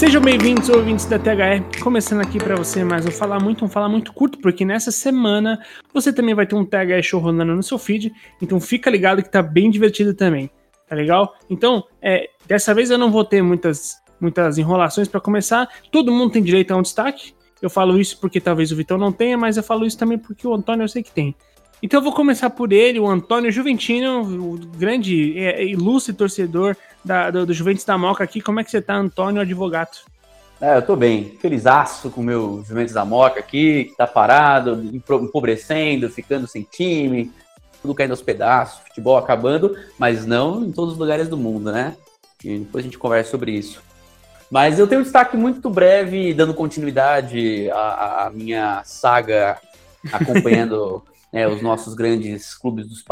Sejam bem-vindos, ouvintes da THE. Começando aqui para você mais um Falar Muito, um Falar Muito curto, porque nessa semana você também vai ter um THE Show rolando no seu feed, então fica ligado que tá bem divertido também, tá legal? Então, é, dessa vez eu não vou ter muitas, muitas enrolações para começar, todo mundo tem direito a um destaque, eu falo isso porque talvez o Vitão não tenha, mas eu falo isso também porque o Antônio eu sei que tem. Então eu vou começar por ele, o Antônio Juventino, o grande é, ilustre torcedor da, do, do Juventus da Moca aqui. Como é que você tá, Antônio Advogado? É, eu tô bem, felizaço com o meu Juventus da Moca aqui, que tá parado, empobrecendo, ficando sem time, tudo caindo aos pedaços, futebol acabando, mas não em todos os lugares do mundo, né? E depois a gente conversa sobre isso. Mas eu tenho um destaque muito breve, dando continuidade à, à minha saga, acompanhando né, os nossos grandes clubes dos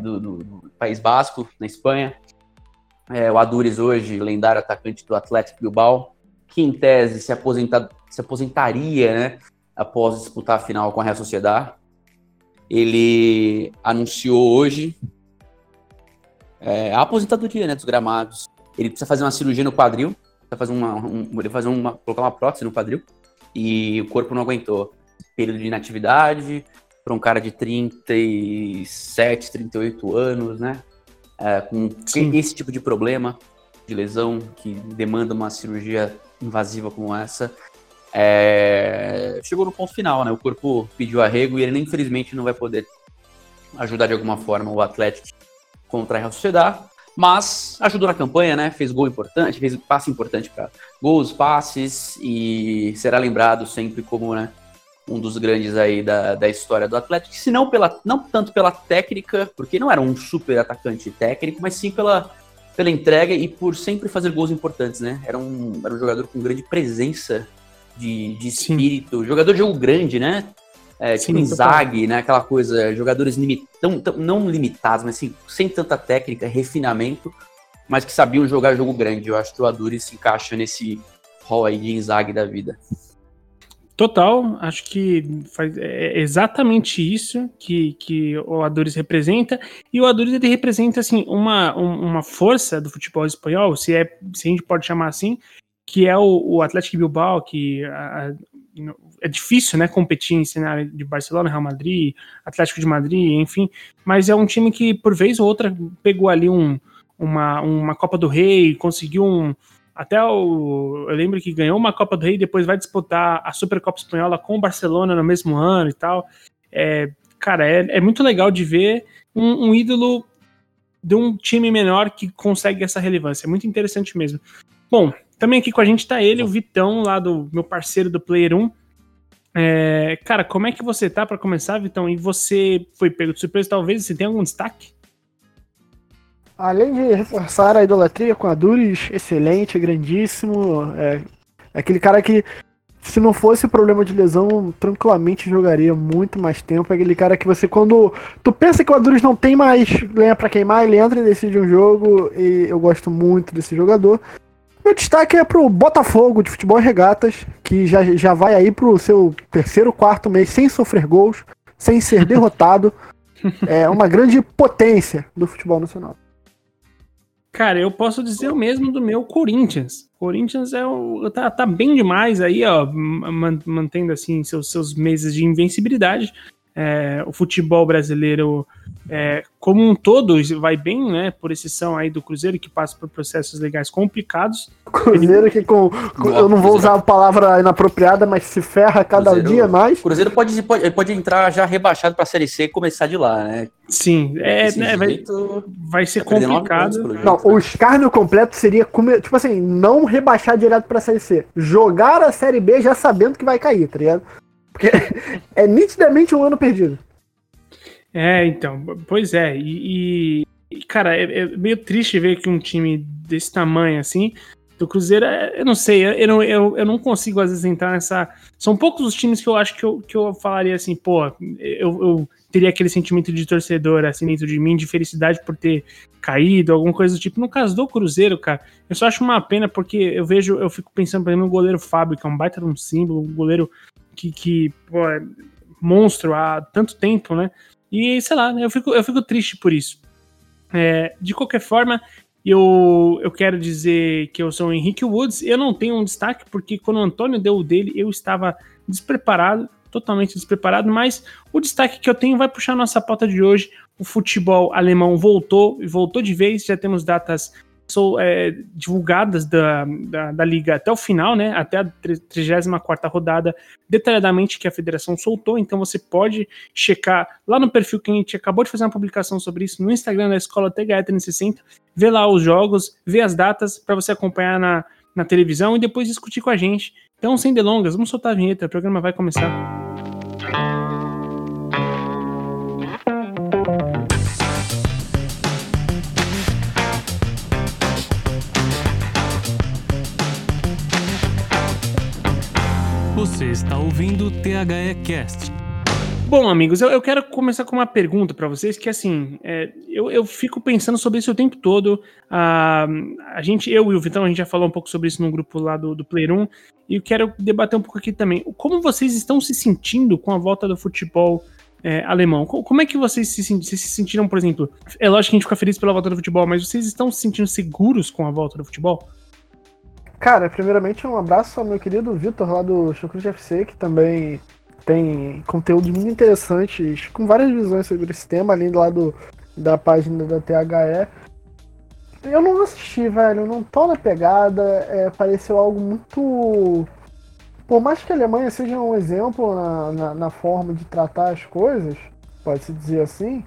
do, do, do, País Basco, na Espanha. É, o Adures hoje, lendário atacante do Atlético Bilbao, que em tese se, se aposentaria né, após disputar a final com a Real Sociedade. Ele anunciou hoje é, a aposentadoria né, dos gramados. Ele precisa fazer uma cirurgia no quadril, precisa fazer uma, um, ele fazer uma, colocar uma prótese no quadril, e o corpo não aguentou. Período de inatividade, para um cara de 37, 38 anos, né? É, com Sim. esse tipo de problema de lesão que demanda uma cirurgia invasiva como essa. É, chegou no ponto final, né? O corpo pediu arrego e ele, infelizmente, não vai poder ajudar de alguma forma o Atlético contra a Real Sociedade, mas ajudou na campanha, né? Fez gol importante, fez passe importante para gols, passes e será lembrado sempre como, né? Um dos grandes aí da, da história do Atlético, se não, pela, não tanto pela técnica, porque não era um super atacante técnico, mas sim pela, pela entrega e por sempre fazer gols importantes, né? Era um, era um jogador com grande presença de, de espírito, sim. jogador de jogo grande, né? É, tipo Inzaghi, né? Aquela coisa, jogadores limit, tão, tão, não limitados, mas assim, sem tanta técnica, refinamento, mas que sabiam jogar jogo grande. Eu acho que o Aduri se encaixa nesse rol aí de Inzaghi da vida. Total, acho que faz, é exatamente isso que, que o Adores representa, e o Adores ele representa assim, uma, uma força do futebol espanhol, se, é, se a gente pode chamar assim, que é o, o Atlético Bilbao, que a, é difícil né, competir em cenário de Barcelona, Real Madrid, Atlético de Madrid, enfim, mas é um time que, por vez ou outra, pegou ali um, uma, uma Copa do Rei, conseguiu um, até o, eu lembro que ganhou uma Copa do Rei depois vai disputar a Supercopa Espanhola com o Barcelona no mesmo ano e tal. É, cara, é, é muito legal de ver um, um, ídolo de um time menor que consegue essa relevância. É muito interessante mesmo. Bom, também aqui com a gente tá ele, o Vitão, lá do meu parceiro do Player 1. É, cara, como é que você tá para começar, Vitão? E você foi pego de surpresa, talvez? Você tem algum destaque? Além de reforçar a idolatria com a Duris, excelente, grandíssimo. É, é aquele cara que, se não fosse problema de lesão, tranquilamente jogaria muito mais tempo. É aquele cara que você, quando tu pensa que o Aduris não tem mais lenha para queimar, ele entra e decide um jogo. E eu gosto muito desse jogador. Meu destaque é pro Botafogo de futebol e regatas, que já, já vai aí pro seu terceiro, quarto mês sem sofrer gols, sem ser derrotado. É uma grande potência do futebol nacional. Cara, eu posso dizer o mesmo do meu Corinthians. Corinthians é o, tá, tá bem demais aí, ó, mantendo assim seus, seus meses de invencibilidade. É, o futebol brasileiro é, como um todo vai bem, né? Por exceção aí do Cruzeiro que passa por processos legais complicados. Cruzeiro que com, com eu não vou usar a palavra inapropriada, mas se ferra cada Cruzeiro, dia mais. Cruzeiro pode, pode, pode entrar já rebaixado para a Série C e começar de lá, né? Sim, é, né, vai, vai ser complicado. Não, o escárnio completo seria tipo assim, não rebaixar direto para a Série C, jogar a Série B já sabendo que vai cair, tá ligado? Porque é nitidamente um ano perdido. É, então, pois é, e, e cara, é, é, meio triste ver que um time desse tamanho assim, do Cruzeiro, é, eu não sei, eu não, eu, eu não consigo às vezes entrar nessa. São poucos os times que eu acho que eu, que eu falaria assim, pô, eu, eu teria aquele sentimento de torcedor assim dentro de mim, de felicidade por ter caído, alguma coisa do tipo. No caso do Cruzeiro, cara, eu só acho uma pena porque eu vejo, eu fico pensando, por exemplo, no goleiro Fábio, que é um baita de um símbolo, um goleiro que, que pô, é monstro há tanto tempo, né? E sei lá, eu fico, eu fico triste por isso. É, de qualquer forma, Eu, eu quero dizer que eu sou o Henrique Woods. Eu não tenho um destaque, porque quando o Antônio deu o dele, eu estava despreparado, totalmente despreparado. Mas o destaque que eu tenho vai puxar nossa pauta de hoje. O futebol alemão voltou e voltou de vez. Já temos datas são é, divulgadas da, da, da, liga até o final, né? Até a 34 rodada, detalhadamente que a federação soltou. Então você pode checar lá no perfil que a gente acabou de fazer uma publicação sobre isso no Instagram da Escola THE 360, ver lá os jogos, ver as datas para você acompanhar na, na televisão e depois discutir com a gente. Então, sem delongas, vamos soltar a vinheta, o programa vai começar. Você está ouvindo o THE Cast. Bom, amigos, eu, eu quero começar com uma pergunta para vocês, que assim, é, eu, eu fico pensando sobre isso o tempo todo. A, a gente, eu e o Vitão, a gente já falou um pouco sobre isso no grupo lá do, do Player 1, e eu quero debater um pouco aqui também. Como vocês estão se sentindo com a volta do futebol é, alemão. Como é que vocês se, se, sentiram, por exemplo? É lógico que a gente fica feliz pela volta do futebol, mas vocês estão se sentindo seguros com a volta do futebol? Cara, primeiramente um abraço ao meu querido Vitor lá do Chucrute FC, que também tem conteúdos muito interessantes, com várias visões sobre esse tema, além do lado da página da THE. Eu não assisti, velho, eu não tô na pegada, é, pareceu algo muito. Por mais que a Alemanha seja um exemplo na, na, na forma de tratar as coisas, pode-se dizer assim,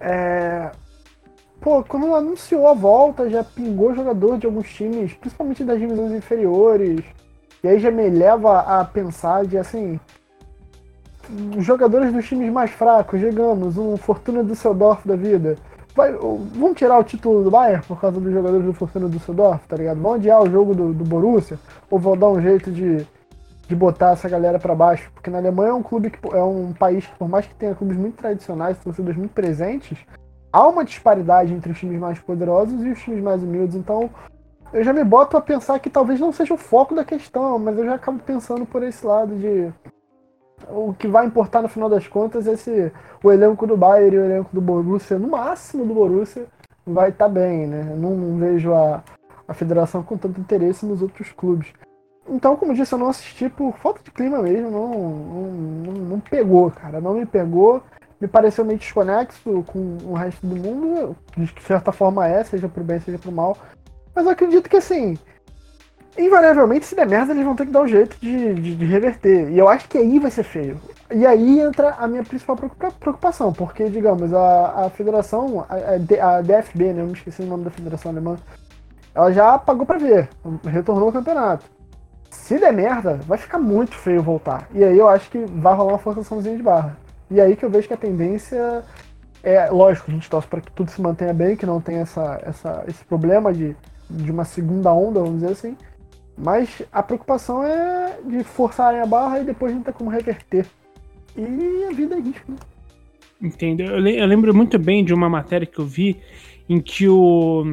é, pô, quando anunciou a volta, já pingou jogador de alguns times, principalmente das divisões inferiores. E aí já me leva a pensar de assim. Jogadores dos times mais fracos, digamos, um Fortuna Düsseldorf da vida. Vai, vamos tirar o título do Bayern por causa dos jogadores do Fortuna Düsseldorf, tá ligado? Vão adiar o jogo do, do Borussia? Ou vão dar um jeito de, de botar essa galera para baixo? Porque na Alemanha é um clube que é um país que, por mais que tenha clubes muito tradicionais, torcidas muito presentes, há uma disparidade entre os times mais poderosos e os times mais humildes. Então, eu já me boto a pensar que talvez não seja o foco da questão, mas eu já acabo pensando por esse lado de o que vai importar no final das contas é se o elenco do Bayern e o elenco do Borussia, no máximo do Borussia, vai estar tá bem, né? Eu não vejo a, a federação com tanto interesse nos outros clubes. Então, como disse, eu não assisti por falta de clima mesmo, não, não, não, não pegou, cara, não me pegou me pareceu meio desconexo com o resto do mundo, de certa forma é, seja pro bem, seja pro mal. Mas eu acredito que assim, invariavelmente, se der merda, eles vão ter que dar um jeito de, de, de, reverter. E eu acho que aí vai ser feio. E aí entra a minha principal preocupação, porque, digamos, a, a federação, a, a DFB, né, eu me esqueci o nome da federação alemã, ela já pagou para ver, retornou ao campeonato. Se der merda, vai ficar muito feio voltar. E aí eu acho que vai rolar uma forçaçãozinha de barra. E aí que eu vejo que a tendência é, lógico, a gente torce para que tudo se mantenha bem, que não tenha essa, essa, esse problema de, de uma segunda onda, vamos dizer assim. Mas a preocupação é de forçarem a barra e depois não ter como reverter. E a vida é isso, né? Entendo. Eu, lembro muito bem de uma matéria que eu vi em que o,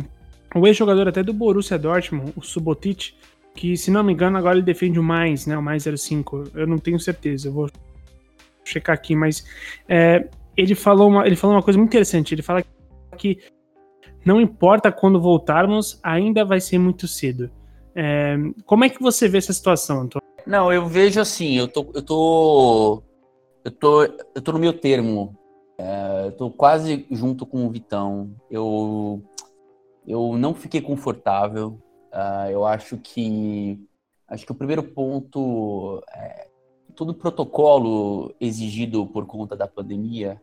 o ex-jogador até do Borussia Dortmund, o Subotic, que se não me engano agora ele defende o mais, né, o mais 05, eu não tenho certeza, eu vou checar aqui, mas é, ele, falou uma, ele falou uma coisa muito interessante. Ele fala que não importa quando voltarmos, ainda vai ser muito cedo. É, como é que você vê essa situação, Antônio? Não, eu vejo assim, eu tô, eu tô, eu tô, eu tô no meu termo. É, eu tô quase junto com o Vitão. Eu, eu não fiquei confortável. Uh, eu acho que, acho que o primeiro ponto é, todo o protocolo exigido por conta da pandemia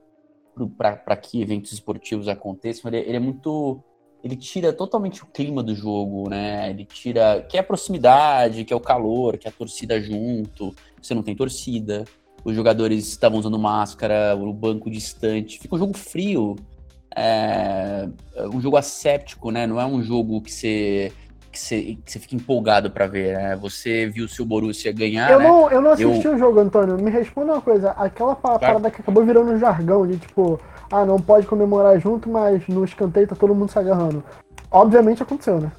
para que eventos esportivos aconteçam, ele, ele, é muito. Ele tira totalmente o clima do jogo, né? Ele tira. Que é a proximidade, que é o calor, que é a torcida junto. Você não tem torcida. Os jogadores estavam usando máscara, o banco distante. Fica um jogo frio. É, é um jogo asséptico, né? Não é um jogo que você que você, que você fica empolgado para ver, né? Você viu o seu Borussia ganhar, eu né? Não, eu não assisti eu... o jogo, Antônio. Me responda uma coisa. Aquela parada que acabou virando um jargão de tipo, ah, não pode comemorar junto, mas no escanteio tá todo mundo se agarrando. Obviamente aconteceu, né?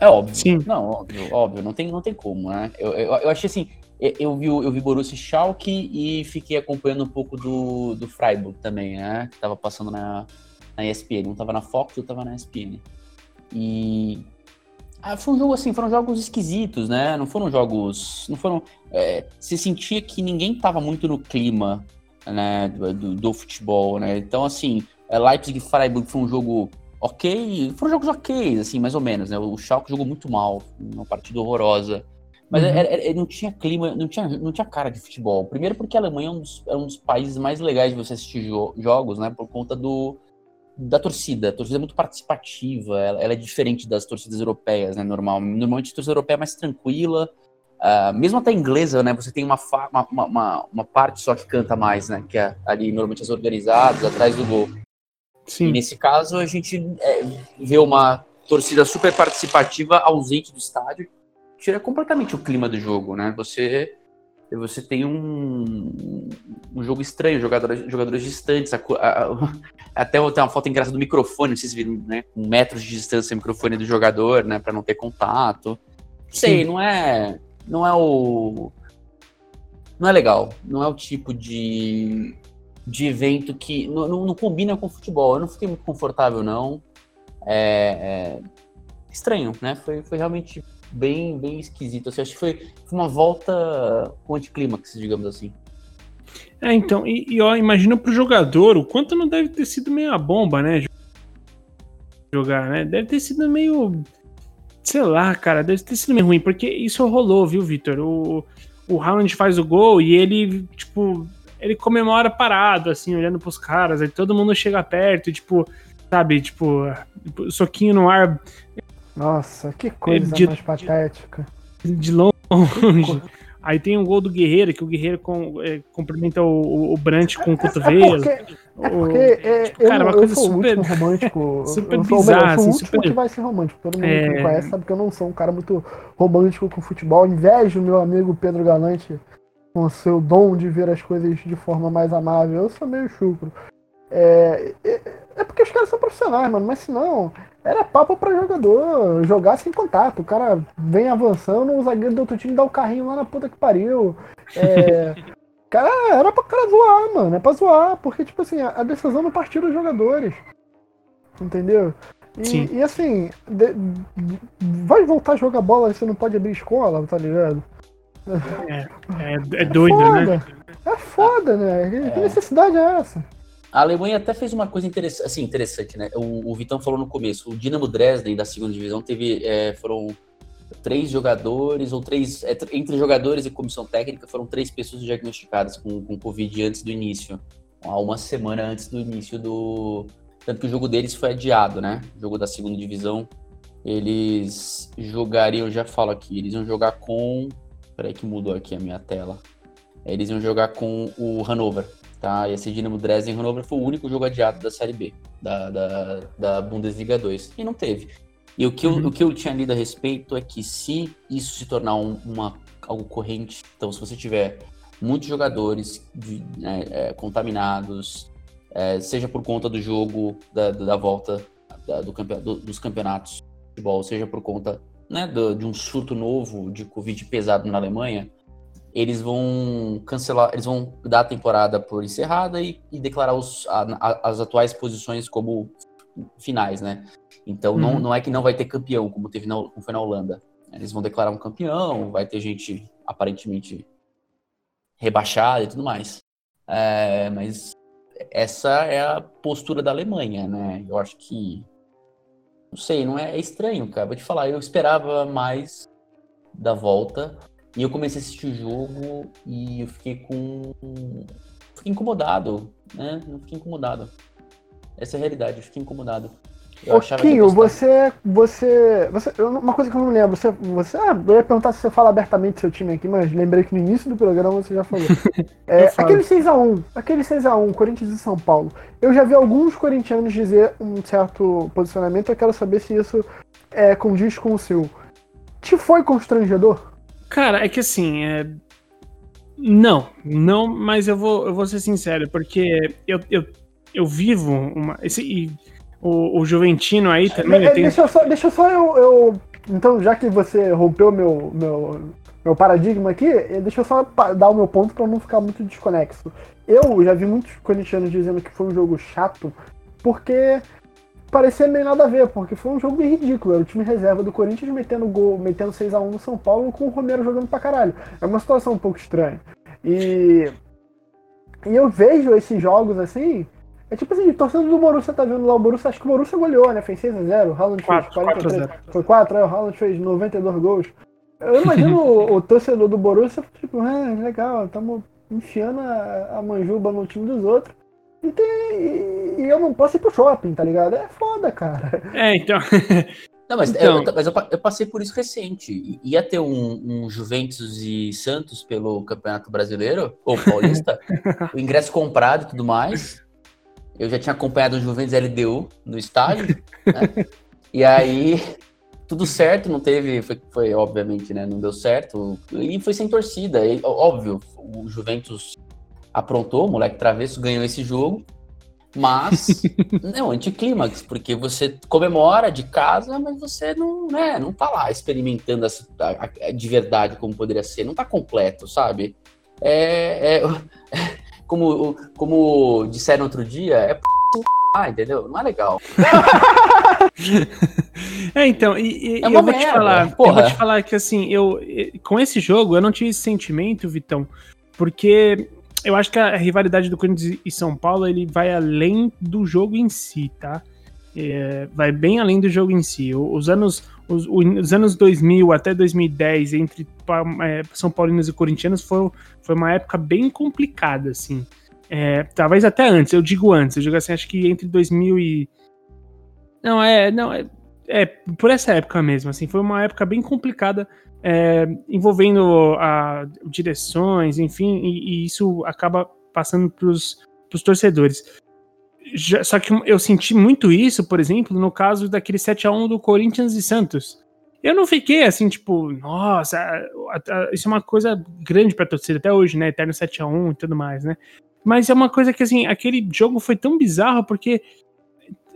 É óbvio. Sim. Não, óbvio, óbvio. Não tem, não tem como, né? Eu, eu, eu achei assim, eu vi, eu vi Borussia Schalke e fiquei acompanhando um pouco do, do Freiburg também, né? Que tava passando na, na ESPN. Um tava na Fox, outro tava na ESPN. E ah, foi um jogo assim, foram jogos esquisitos, né? Não foram jogos. Não foram. É, você sentia que ninguém estava muito no clima né, do, do, futebol, né? Então, assim, é, Leipzig e Freiburg foi um jogo ok. Foram jogos ok, assim, mais ou menos, né? O Schalke jogou muito mal, uma partida horrorosa. Mas uhum. era, era, não tinha clima, não tinha, não tinha cara de futebol. Primeiro porque a Alemanha é um dos, é um dos países mais legais de você assistir jo jogos, né? Por conta do, da torcida. A torcida é muito participativa, ela, ela, é diferente das torcidas europeias, né? Normal. Normalmente a torcida europeia é mais tranquila. Uh, mesmo até inglesa, né? Você tem uma, uma, uma, uma, parte só que canta mais, né? Que é ali normalmente as organizadas, atrás do gol. Sim. E nesse caso a gente é, vê uma torcida super participativa ausente do estádio tira completamente o clima do jogo, né? Você você tem um, um jogo estranho, jogadores, jogadores distantes. A, a, a, até tem uma foto engraçada do microfone, vocês viram, né? Com metros de distância o microfone do jogador, né? Para não ter contato. Sei, Sim. não é. Não é o. Não é legal. Não é o tipo de, de evento que. Não, não, não combina com futebol. Eu não fiquei muito confortável, não. É, é estranho, né? Foi, foi realmente bem, bem esquisito. Assim, acho que foi, uma volta com anticlímax, digamos assim. É, então, e, e ó, imagina pro jogador o quanto não deve ter sido meio a bomba, né? Jogar, né? Deve ter sido meio. Sei lá, cara, deve ter sido meio ruim, porque isso rolou, viu, Vitor? O, o Haaland faz o gol e ele, tipo, ele comemora parado, assim, olhando pros caras, aí todo mundo chega perto, tipo, sabe, tipo, soquinho no ar. Nossa, que coisa de, mais patética. De longe. Aí tem um gol do Guerreiro, que o Guerreiro com, é, cumprimenta o, o Brant com o cotovelo. É porque, é porque é, tipo, cara, eu, uma coisa eu super, o romântico. super eu sou, eu sou o assim, último super... que vai ser romântico. Todo mundo é... que me conhece sabe que eu não sou um cara muito romântico com futebol. Invejo meu amigo Pedro Galante com o seu dom de ver as coisas de forma mais amável. Eu sou meio chucro. É, é, porque os caras são profissionais, mano. Mas se não, era papo para jogador jogar sem contato. O cara vem avançando, o zagueiro do outro time dá o carrinho lá na puta que pariu. É, cara, era pra cara zoar, mano. É pra zoar, porque, tipo assim, a decisão não partiu dos jogadores. Entendeu? E, e assim, de, vai voltar a jogar bola você não pode abrir escola, tá ligado? É, é, é doido, é né? É foda, né? Que é. necessidade é essa? A Alemanha até fez uma coisa interessante, assim, interessante, né? O, o Vitão falou no começo, o Dinamo Dresden da segunda divisão teve, é, foram três jogadores, ou três, é, entre jogadores e comissão técnica, foram três pessoas diagnosticadas com, com Covid antes do início, há uma semana antes do início do... Tanto que o jogo deles foi adiado, né? O jogo da segunda divisão, eles jogariam, já falo aqui, eles iam jogar com... Peraí que mudou aqui a minha tela. Eles iam jogar com o Hannover, Tá? E esse Dinamo Dresden Hannover foi o único jogo adiado da Série B, da, da, da Bundesliga 2. E não teve. E o que, eu, uhum. o que eu tinha lido a respeito é que se isso se tornar um, uma, algo corrente, então se você tiver muitos jogadores de, né, é, contaminados, é, seja por conta do jogo, da, da volta da, do, do, dos campeonatos de futebol, seja por conta né, do, de um surto novo de Covid pesado na Alemanha, eles vão cancelar, eles vão dar a temporada por encerrada e, e declarar os, a, a, as atuais posições como finais, né? Então uhum. não, não é que não vai ter campeão, como teve na, como foi na Holanda. Eles vão declarar um campeão, vai ter gente aparentemente rebaixada e tudo mais. É, mas essa é a postura da Alemanha, né? Eu acho que. Não sei, não é, é estranho, cara. Vou te falar, eu esperava mais da volta. E eu comecei a assistir o jogo e eu fiquei com. Fiquei incomodado, né? Eu fiquei incomodado. Essa é a realidade, eu fiquei incomodado. Eu Ô, Quinho, você, você, você. Uma coisa que eu não lembro, você. você ah, eu ia perguntar se você fala abertamente seu time aqui, mas lembrei que no início do programa você já falou. é, aquele 6x1, aquele 6x1, Corinthians e São Paulo. Eu já vi alguns corintianos dizer um certo posicionamento, eu quero saber se isso é, condiz com o seu. Te foi constrangedor? Cara, é que assim, é... não, não, mas eu vou, eu vou ser sincero, porque eu, eu, eu vivo uma. Esse, o, o Juventino aí também. É, tenho... Deixa só, deixa só eu, eu, Então, já que você rompeu meu, meu, meu paradigma aqui, eh, deixa eu só dar o meu ponto para não ficar muito desconexo. Eu já vi muitos corintianos dizendo que foi um jogo chato, porque parecia meio nada a ver, porque foi um jogo bem ridículo. Era o time reserva do Corinthians metendo gol, metendo 6x1 no São Paulo com o Romero jogando pra caralho. É uma situação um pouco estranha. E, e eu vejo esses jogos assim. É tipo assim, torcendo do Borussia tá vendo lá o Borussia, acho que o Borussia goleou, né? Fez 6x0, o Haaland fez 43. 4 foi 4, é, o Haaland fez 92 gols. Eu imagino o, o, torcedor do Borussia, tipo, ah, legal, estamos enfiando a, a manjuba no time dos outros. E, tem, e, e, eu não posso ir pro shopping, tá ligado? É foda, cara. É, então. Não, mas, então... eu, mas eu, eu, passei por isso recente. Ia ter um, um, Juventus e Santos pelo Campeonato Brasileiro, ou Paulista, o ingresso comprado e tudo mais. Eu já tinha acompanhado o Juventus LDU no estádio, né? E aí, tudo certo, não teve, foi, foi, obviamente, né, não deu certo, e foi sem torcida, e, óbvio, o Juventus aprontou, o moleque travesso ganhou esse jogo, mas não, anticlímax, porque você comemora de casa, mas você não, né, não tá lá experimentando essa, a, a, de verdade como poderia ser, não tá completo, sabe? É, é como, como disseram outro dia, é p... ah, entendeu? Não é legal. é, então, e, e é eu vou te falar, porra. eu vou te falar que assim, eu com esse jogo eu não tive esse sentimento, Vitão, porque eu acho que a rivalidade do Corinthians e São Paulo ele vai além do jogo em si, tá? É, vai bem além do jogo em si. Os anos, os, os anos 2000 até 2010 entre é, São Paulinos e Corintianos foi, foi uma época bem complicada, assim. É, talvez até antes, eu digo antes, eu digo assim, acho que entre 2000 e... Não, é, não, é, é por essa época mesmo, assim, foi uma época bem complicada é, envolvendo a, direções, enfim, e, e isso acaba passando para os torcedores. Já, só que eu senti muito isso, por exemplo, no caso daquele 7 a 1 do Corinthians e Santos. Eu não fiquei assim, tipo, nossa, isso é uma coisa grande pra torcida até hoje, né? Eterno 7 a 1 e tudo mais, né? Mas é uma coisa que, assim, aquele jogo foi tão bizarro porque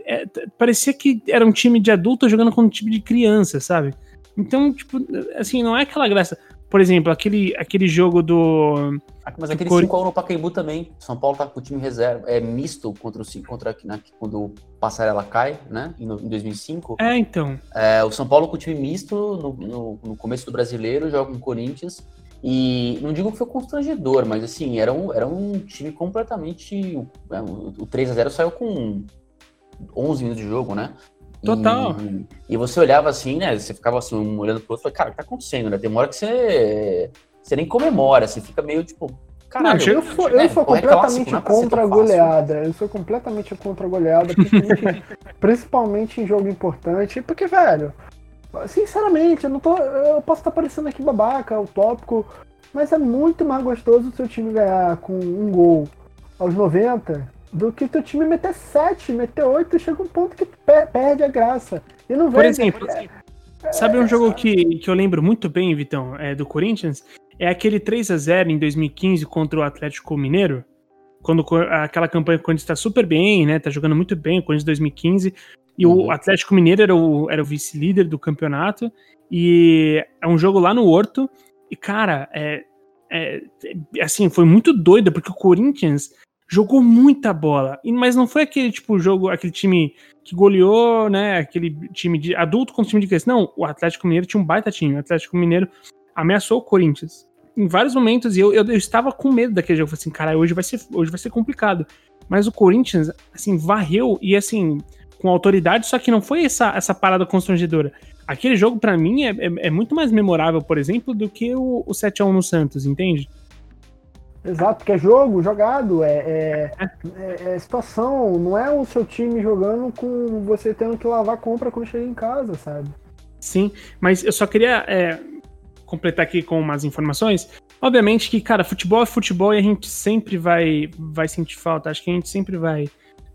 é, parecia que era um time de adulto jogando com um time de criança, sabe? Então, tipo, assim, não é aquela graça. Por exemplo, aquele, aquele jogo do. Ah, mas aquele 5x1 no Pacaembu também. São Paulo tá com o time reserva. É misto contra o contra né, quando o Passarela cai, né? Em, em 2005. É, então. É, o São Paulo com o time misto no, no, no começo do brasileiro, joga com o Corinthians. E não digo que foi constrangedor, mas assim, era um, era um time completamente. É, o, o 3x0 saiu com 11 minutos de jogo, né? Total. E, e, você olhava assim, né? Você ficava assim, um olhando pro outro e falava, cara, o que tá acontecendo, né? Tem uma hora que você, você nem comemora, você fica meio tipo. Caralho, não, eu, sou, eu sou completamente clássico, contra a goleada. Eu sou completamente contra a goleada, principalmente, principalmente em jogo importante. Porque, velho, sinceramente, eu não tô. Eu posso estar parecendo aqui babaca, utópico, mas é muito mais gostoso o seu time ganhar com um gol aos 90 do que teu time meter 7, meter 8, chega um ponto que perde a graça. E não Por exemplo, é, sabe um jogo que, que eu lembro muito bem, Vitão, é, do Corinthians? É aquele 3 a 0 em 2015 contra o Atlético Mineiro. Quando aquela campanha quando está super bem, né? Tá jogando muito bem, o Corinthians 2015. E uhum. o Atlético Mineiro era o, era o vice-líder do campeonato. E é um jogo lá no Horto. E, cara, é, é, assim, foi muito doido, porque o Corinthians jogou muita bola. Mas não foi aquele tipo jogo, aquele time que goleou, né? Aquele time de adulto contra time de criança. Não, o Atlético Mineiro tinha um baita time. O Atlético Mineiro ameaçou o Corinthians. Em vários momentos, eu, eu, eu estava com medo daquele jogo. Eu falei assim, cara, hoje vai ser, hoje vai ser complicado. Mas o Corinthians, assim, varreu e assim, com autoridade, só que não foi essa, essa parada constrangedora. Aquele jogo, para mim, é, é, é, muito mais memorável, por exemplo, do que o, o 7x1 no Santos, entende? Exato, porque é jogo, jogado, é, é, é, é, situação, não é o seu time jogando com você tendo que lavar compra quando chega em casa, sabe? Sim, mas eu só queria é, completar aqui com umas informações. Obviamente que, cara, futebol é futebol e a gente sempre vai, vai sentir falta. Acho que a gente sempre vai,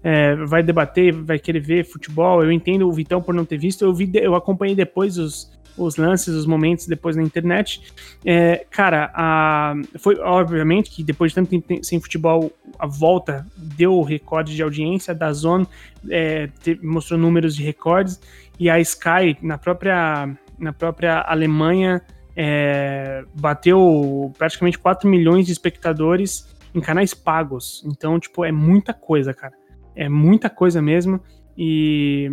é, vai debater, vai querer ver futebol. Eu entendo o Vitão por não ter visto. Eu, vi, eu acompanhei depois os, os lances, os momentos depois na internet. É, cara, a, foi obviamente que depois de tanto tempo sem futebol, a volta deu o recorde de audiência da Zone, é, te, mostrou números de recordes, e a Sky, na própria, na própria Alemanha, é, bateu praticamente 4 milhões de espectadores em canais pagos. Então, tipo, é muita coisa, cara. É muita coisa mesmo. E,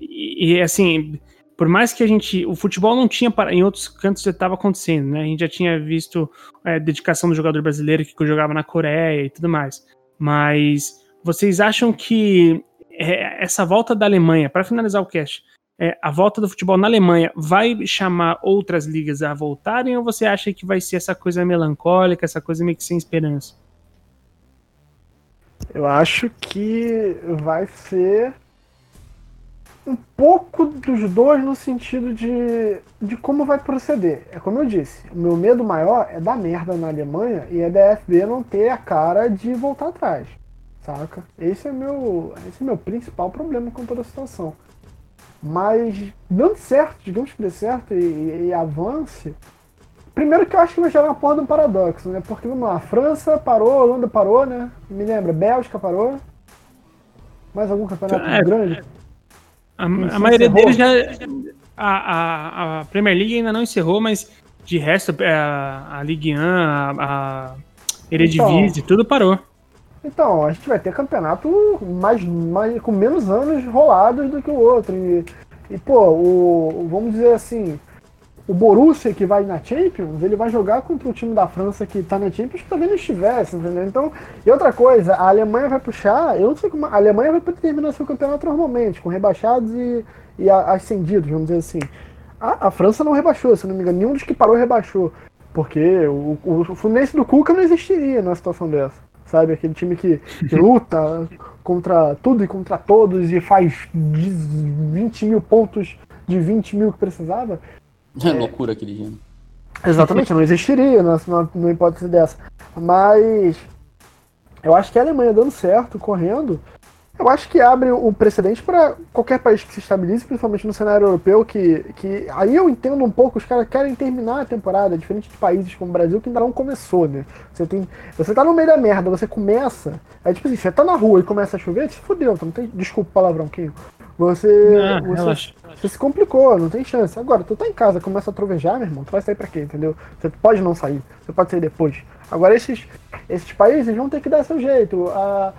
e, e, assim, por mais que a gente. O futebol não tinha. Em outros cantos já estava acontecendo, né? A gente já tinha visto é, dedicação do jogador brasileiro que jogava na Coreia e tudo mais. Mas vocês acham que é, essa volta da Alemanha, para finalizar o cast, é, a volta do futebol na Alemanha vai chamar outras ligas a voltarem ou você acha que vai ser essa coisa melancólica, essa coisa meio que sem esperança? Eu acho que vai ser um pouco dos dois no sentido de, de como vai proceder. É como eu disse, o meu medo maior é dar merda na Alemanha e a DFB não ter a cara de voltar atrás. Saca? Esse é meu, esse é meu principal problema com toda a situação. Mas dando certo, digamos que dê certo e, e, avance. Primeiro que eu acho que vai gerar uma porra de um paradoxo, né? Porque vamos lá, a França parou, a Holanda parou, né? Me lembra, Bélgica parou. Mais algum campeonato é, grande? A, a maioria deles já. A, a, a, Premier League ainda não encerrou, mas de resto, é, a, a Ligue 1, a, a Eredivisie, então, tudo parou. Então, a gente vai ter campeonato mais, mais, com menos anos rolados do que o outro. E, e pô, o, vamos dizer assim, o Borussia que vai na Champions, ele vai jogar contra o time da França que tá na Champions que talvez não estivesse, entendeu? Então, e outra coisa, a Alemanha vai puxar, eu não sei como, a Alemanha vai terminar seu campeonato normalmente, com rebaixados e, e ascendidos, vamos dizer assim. A, a, França não rebaixou, se não me engano, nenhum dos que parou rebaixou. Porque o, o, o Fluminense do Cuca não existiria numa situação dessa sabe? Aquele time que, que luta contra tudo e contra todos e faz 20 mil pontos de 20 mil que precisava. É, é loucura aquele time. Exatamente, não existiria numa, numa hipótese dessa. Mas eu acho que a Alemanha dando certo, correndo, eu acho que abre um precedente para qualquer país que se estabilize, principalmente no cenário europeu, que, que aí eu entendo um pouco, os caras querem terminar a temporada, diferente de países como o Brasil, que ainda não começou, né? Você tem. Você tá no meio da merda, você começa. Aí, tipo assim, você tá na rua e começa a chover, se fudeu, não tem. Desculpa o palavrão, Kim. Você, não, você, você, se complicou, não tem chance. Agora, tu tá em casa, começa a trovejar, meu irmão, tu vai sair pra quê, entendeu? Você pode não sair, você pode sair depois. Agora, esses, esses países vão ter que dar seu jeito. A,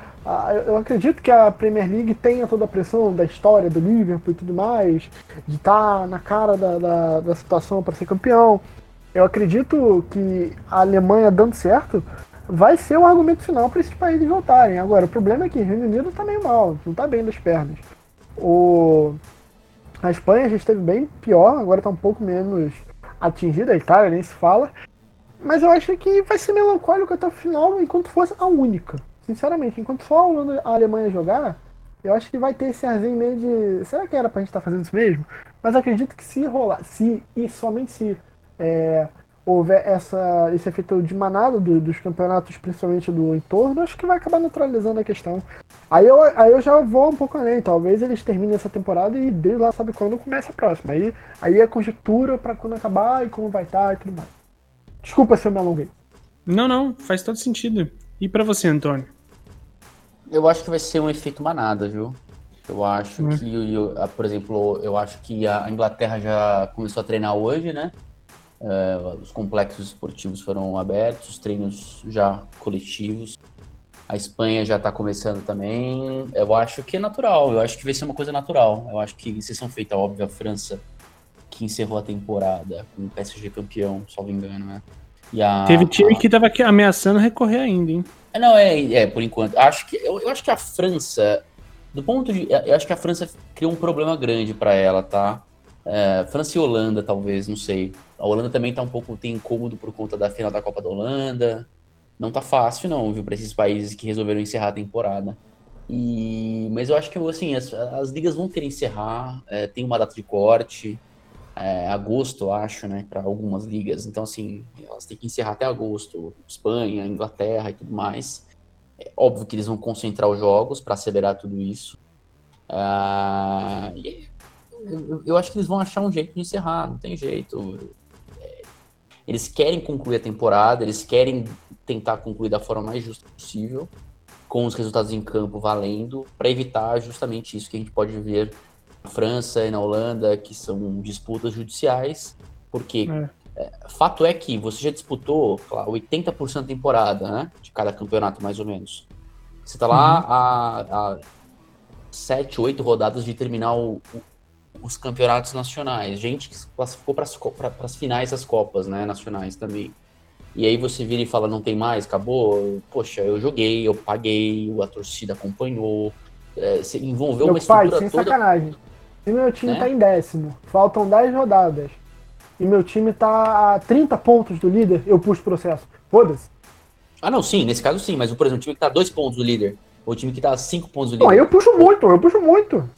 eu acredito que a Premier League tenha toda a pressão da história do Liverpool e tudo mais, de estar tá na cara da, da, da situação para ser campeão. Eu acredito que a Alemanha dando certo vai ser o argumento final para esses países voltarem. Agora, o problema é que o Reino Unido está meio mal, não está bem das pernas. O... A Espanha já esteve bem pior, agora está um pouco menos atingida, a Itália nem se fala. Mas eu acho que vai ser melancólico até o final, enquanto fosse a única sinceramente, enquanto só a, a Alemanha jogar, eu acho que vai ter esse arzinho meio de. Será que era pra gente estar tá fazendo isso mesmo? Mas acredito que se rolar, se e somente se é, houver essa, esse efeito de manada do, dos campeonatos, principalmente do entorno, acho que vai acabar neutralizando a questão. Aí eu, aí eu já vou um pouco além, talvez eles terminem essa temporada e desde lá sabe quando começa a próxima. Aí, aí é conjectura para quando acabar e como vai estar tá e tudo mais. Desculpa se eu me alonguei. Não, não, faz todo sentido. E para você, Antônio? Eu acho que vai ser um efeito manada, viu? Eu acho hum. que, eu, por exemplo, eu acho que a Inglaterra já começou a treinar hoje, né? É, os complexos esportivos foram abertos, os treinos já coletivos. A Espanha já está começando também. Eu acho que é natural, eu acho que vai ser uma coisa natural. Eu acho que exceção feita, óbvio, a França, que encerrou a temporada com o PSG campeão, me engano, né? A, Teve time a... que estava ameaçando recorrer ainda, hein? É, não, é, é, por enquanto. Acho que, eu, eu acho que a França, do ponto de. Eu acho que a França criou um problema grande para ela, tá? É, França e Holanda, talvez, não sei. A Holanda também tá um pouco, tem incômodo por conta da final da Copa da Holanda. Não tá fácil, não, viu, para esses países que resolveram encerrar a temporada. E, mas eu acho que, assim, as, as ligas vão querer encerrar, é, tem uma data de corte é, agosto, acho, né, para algumas ligas. Então, assim, elas têm que encerrar até agosto, Espanha, Inglaterra e tudo mais. É óbvio que eles vão concentrar os jogos para acelerar tudo isso. Ah, eu, eu, acho que eles vão achar um jeito de encerrar, não tem jeito. É, eles querem concluir a temporada, eles querem tentar concluir da forma mais justa possível, com os resultados em campo valendo, para evitar justamente isso que a gente pode ver França e na Holanda, que são disputas judiciais, porque é. É, fato é que você já disputou claro, 80% da temporada, né? De cada campeonato, mais ou menos. Você tá lá uhum. há, há sete, oito rodadas de terminar o, o, os campeonatos nacionais. Gente que classificou para as finais das Copas né, nacionais também. E aí você vira e fala, não tem mais, acabou. Poxa, eu joguei, eu paguei, a torcida acompanhou. É, você envolveu Meu uma pai, sem toda. sacanagem. Se meu time Né? tá em décimo, faltam 10 rodadas, e meu time tá a 30 pontos do líder, eu puxo o processo. Foda-se. Ah, não, sim, nesse caso sim, mas por exemplo, o time que tá a dois pontos do líder, ou o time que tá a cinco pontos do líder. Bom, eu puxo muito, eu puxo muito.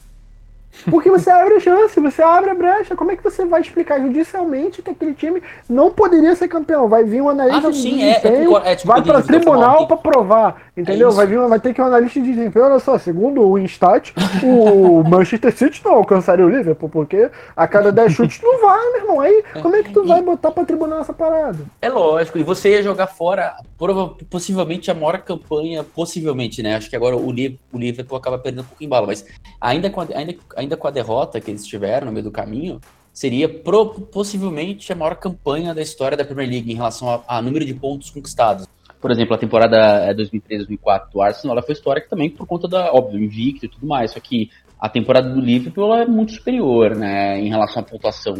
Porque você abre a chance, você abre a brecha. Como é que você vai explicar judicialmente que aquele time não poderia ser campeão? Vai vir um analista Ah, de sim, é, desempenho, é, é, tipo, vai para tribunal para provar, entendeu? isso. vai, vir, vai ter que um analista de desempenho, olha só, segundo o Instat, o Manchester City não alcançaria o Liverpool, porque a cada 10 chutes não vai, meu irmão. Aí, como é que tu vai botar para tribunal essa parada? É lógico, e você ia jogar fora, prova- possivelmente a maior campanha, possivelmente, né? Acho que agora o Liverpool acaba perdendo um pouco em bala, mas ainda com, a, ainda, ainda com a derrota que eles tiveram no meio do caminho, seria pro- possivelmente a maior campanha da história da Premier League em relação a, a número de pontos conquistados. Por exemplo, a temporada é, 2003-2004 do Arsenal ela foi histórica também por conta da, óbvio, invicto e tudo mais, só que a temporada do Liverpool é muito superior, né, em relação à pontuação.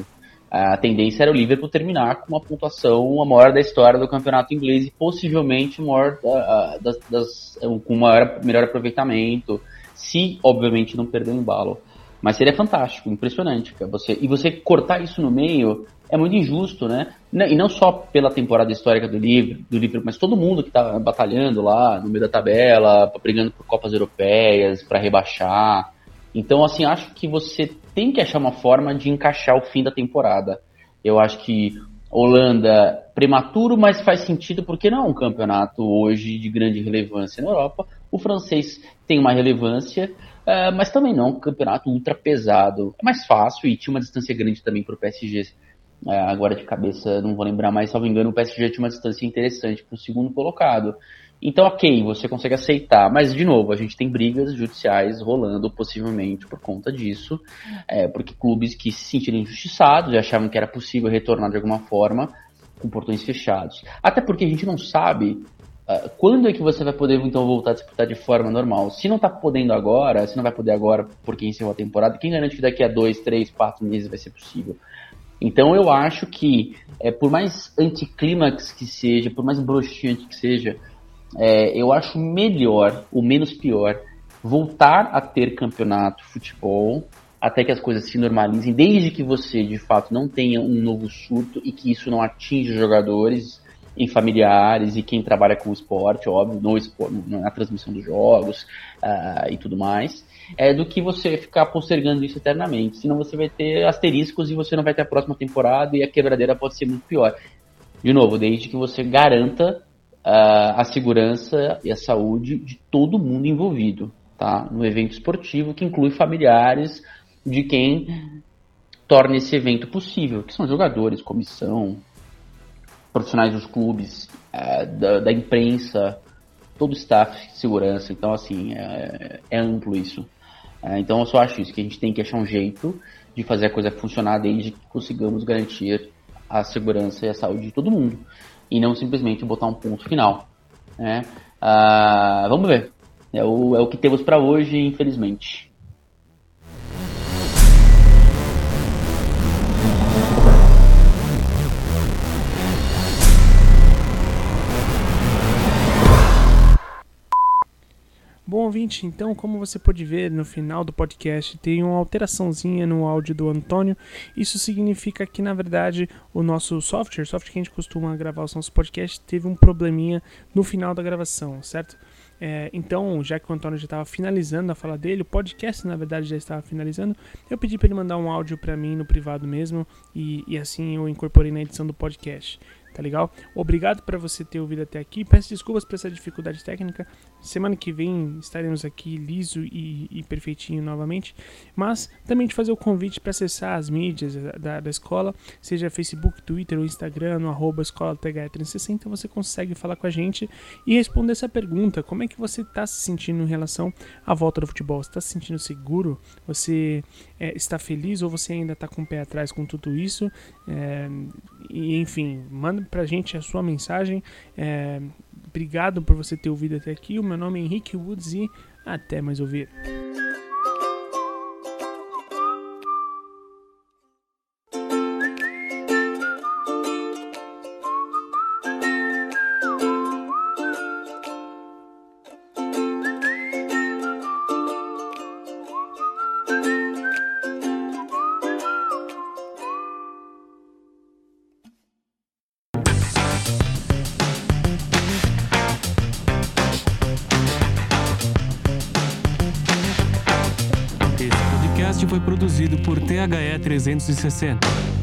A tendência era o Liverpool terminar com uma pontuação a maior da história do campeonato inglês e possivelmente maior a- das, das- com maior, melhor aproveitamento, se obviamente não perder o embalo. Mas seria fantástico, impressionante. cara. Você, e você cortar isso no meio é muito injusto, né? E não só pela temporada histórica do Liverpool, do Liverpool mas todo mundo que tá batalhando lá no meio da tabela, brigando por Copas Europeias, para rebaixar. Então, assim, acho que você tem que achar uma forma de encaixar o fim da temporada. Eu acho que Holanda, prematuro, mas faz sentido porque não é um campeonato hoje de grande relevância na Europa. O francês tem uma relevância, eh, mas também não é um campeonato ultra pesado. É mais fácil e tinha uma distância grande também para o PSG. Eh, agora de cabeça não vou lembrar, mas salvo engano, o PSG tinha uma distância interessante para o segundo colocado. Então, ok, você consegue aceitar, mas de novo, a gente tem brigas judiciais rolando possivelmente por conta disso, é, porque clubes que se sentiram injustiçados e achavam que era possível retornar de alguma forma com portões fechados. Até porque a gente não sabe ah, quando é que você vai poder então voltar a disputar de forma normal. Se não tá podendo agora, se não vai poder agora porque encerrou a temporada, quem garante que daqui a dois, três, quatro meses vai ser possível? Então eu acho que, é, por mais anticlímax que seja, por mais broxante que seja, é, eu acho melhor, o menos pior, voltar a ter campeonato futebol até que as coisas se normalizem, desde que você de fato não tenha um novo surto e que isso não atinja os jogadores e familiares e quem trabalha com o esporte, óbvio, no esporte, na transmissão dos jogos ah, e tudo mais, é do que você ficar postergando isso eternamente. Senão você vai ter asteriscos e você não vai ter a próxima temporada e a quebradeira pode ser muito pior. De novo, desde que você garanta ah, a segurança e a saúde de todo mundo envolvido, tá? No evento esportivo, que inclui familiares de quem torna esse evento possível, que são jogadores, comissão, profissionais dos clubes, ah, da, da imprensa, todo o staff de segurança. Então, assim, é, é amplo isso. Ah, então, eu só acho isso, que a gente tem que achar um jeito de fazer a coisa funcionar desde que consigamos garantir a segurança e a saúde de todo mundo e não simplesmente botar um ponto final. Né? Ah, vamos ver. É o, é o que temos para hoje, infelizmente. Bom, ouvinte, então, como você pode ver no final do podcast, tem uma alteraçãozinha no áudio do Antônio. Isso significa que, na verdade, o nosso software, software que a gente costuma gravar os nossos podcasts, teve um probleminha no final da gravação, certo? É, então, já que o Antônio já estava finalizando a fala dele, o podcast, na verdade, já estava finalizando, eu pedi para ele mandar um áudio para mim no privado mesmo, e, e assim eu incorporei na edição do podcast. Tá legal? Obrigado para você ter ouvido até aqui. Peço desculpas por essa dificuldade técnica. Semana que vem estaremos aqui liso e, e perfeitinho novamente. Mas também te fazer o convite para acessar as mídias da, da, escola, seja Facebook, Twitter ou Instagram, no arroba escola TH360. Você consegue falar com a gente e responder essa pergunta: como é que você está se sentindo em relação à volta do futebol? Você está se sentindo seguro? Você é, está feliz ou você ainda está com o pé atrás com tudo isso? É, e enfim, manda pra gente a sua mensagem. É, obrigado por você ter ouvido até aqui. O meu nome é Henrique Woods e até mais ouvir. 360.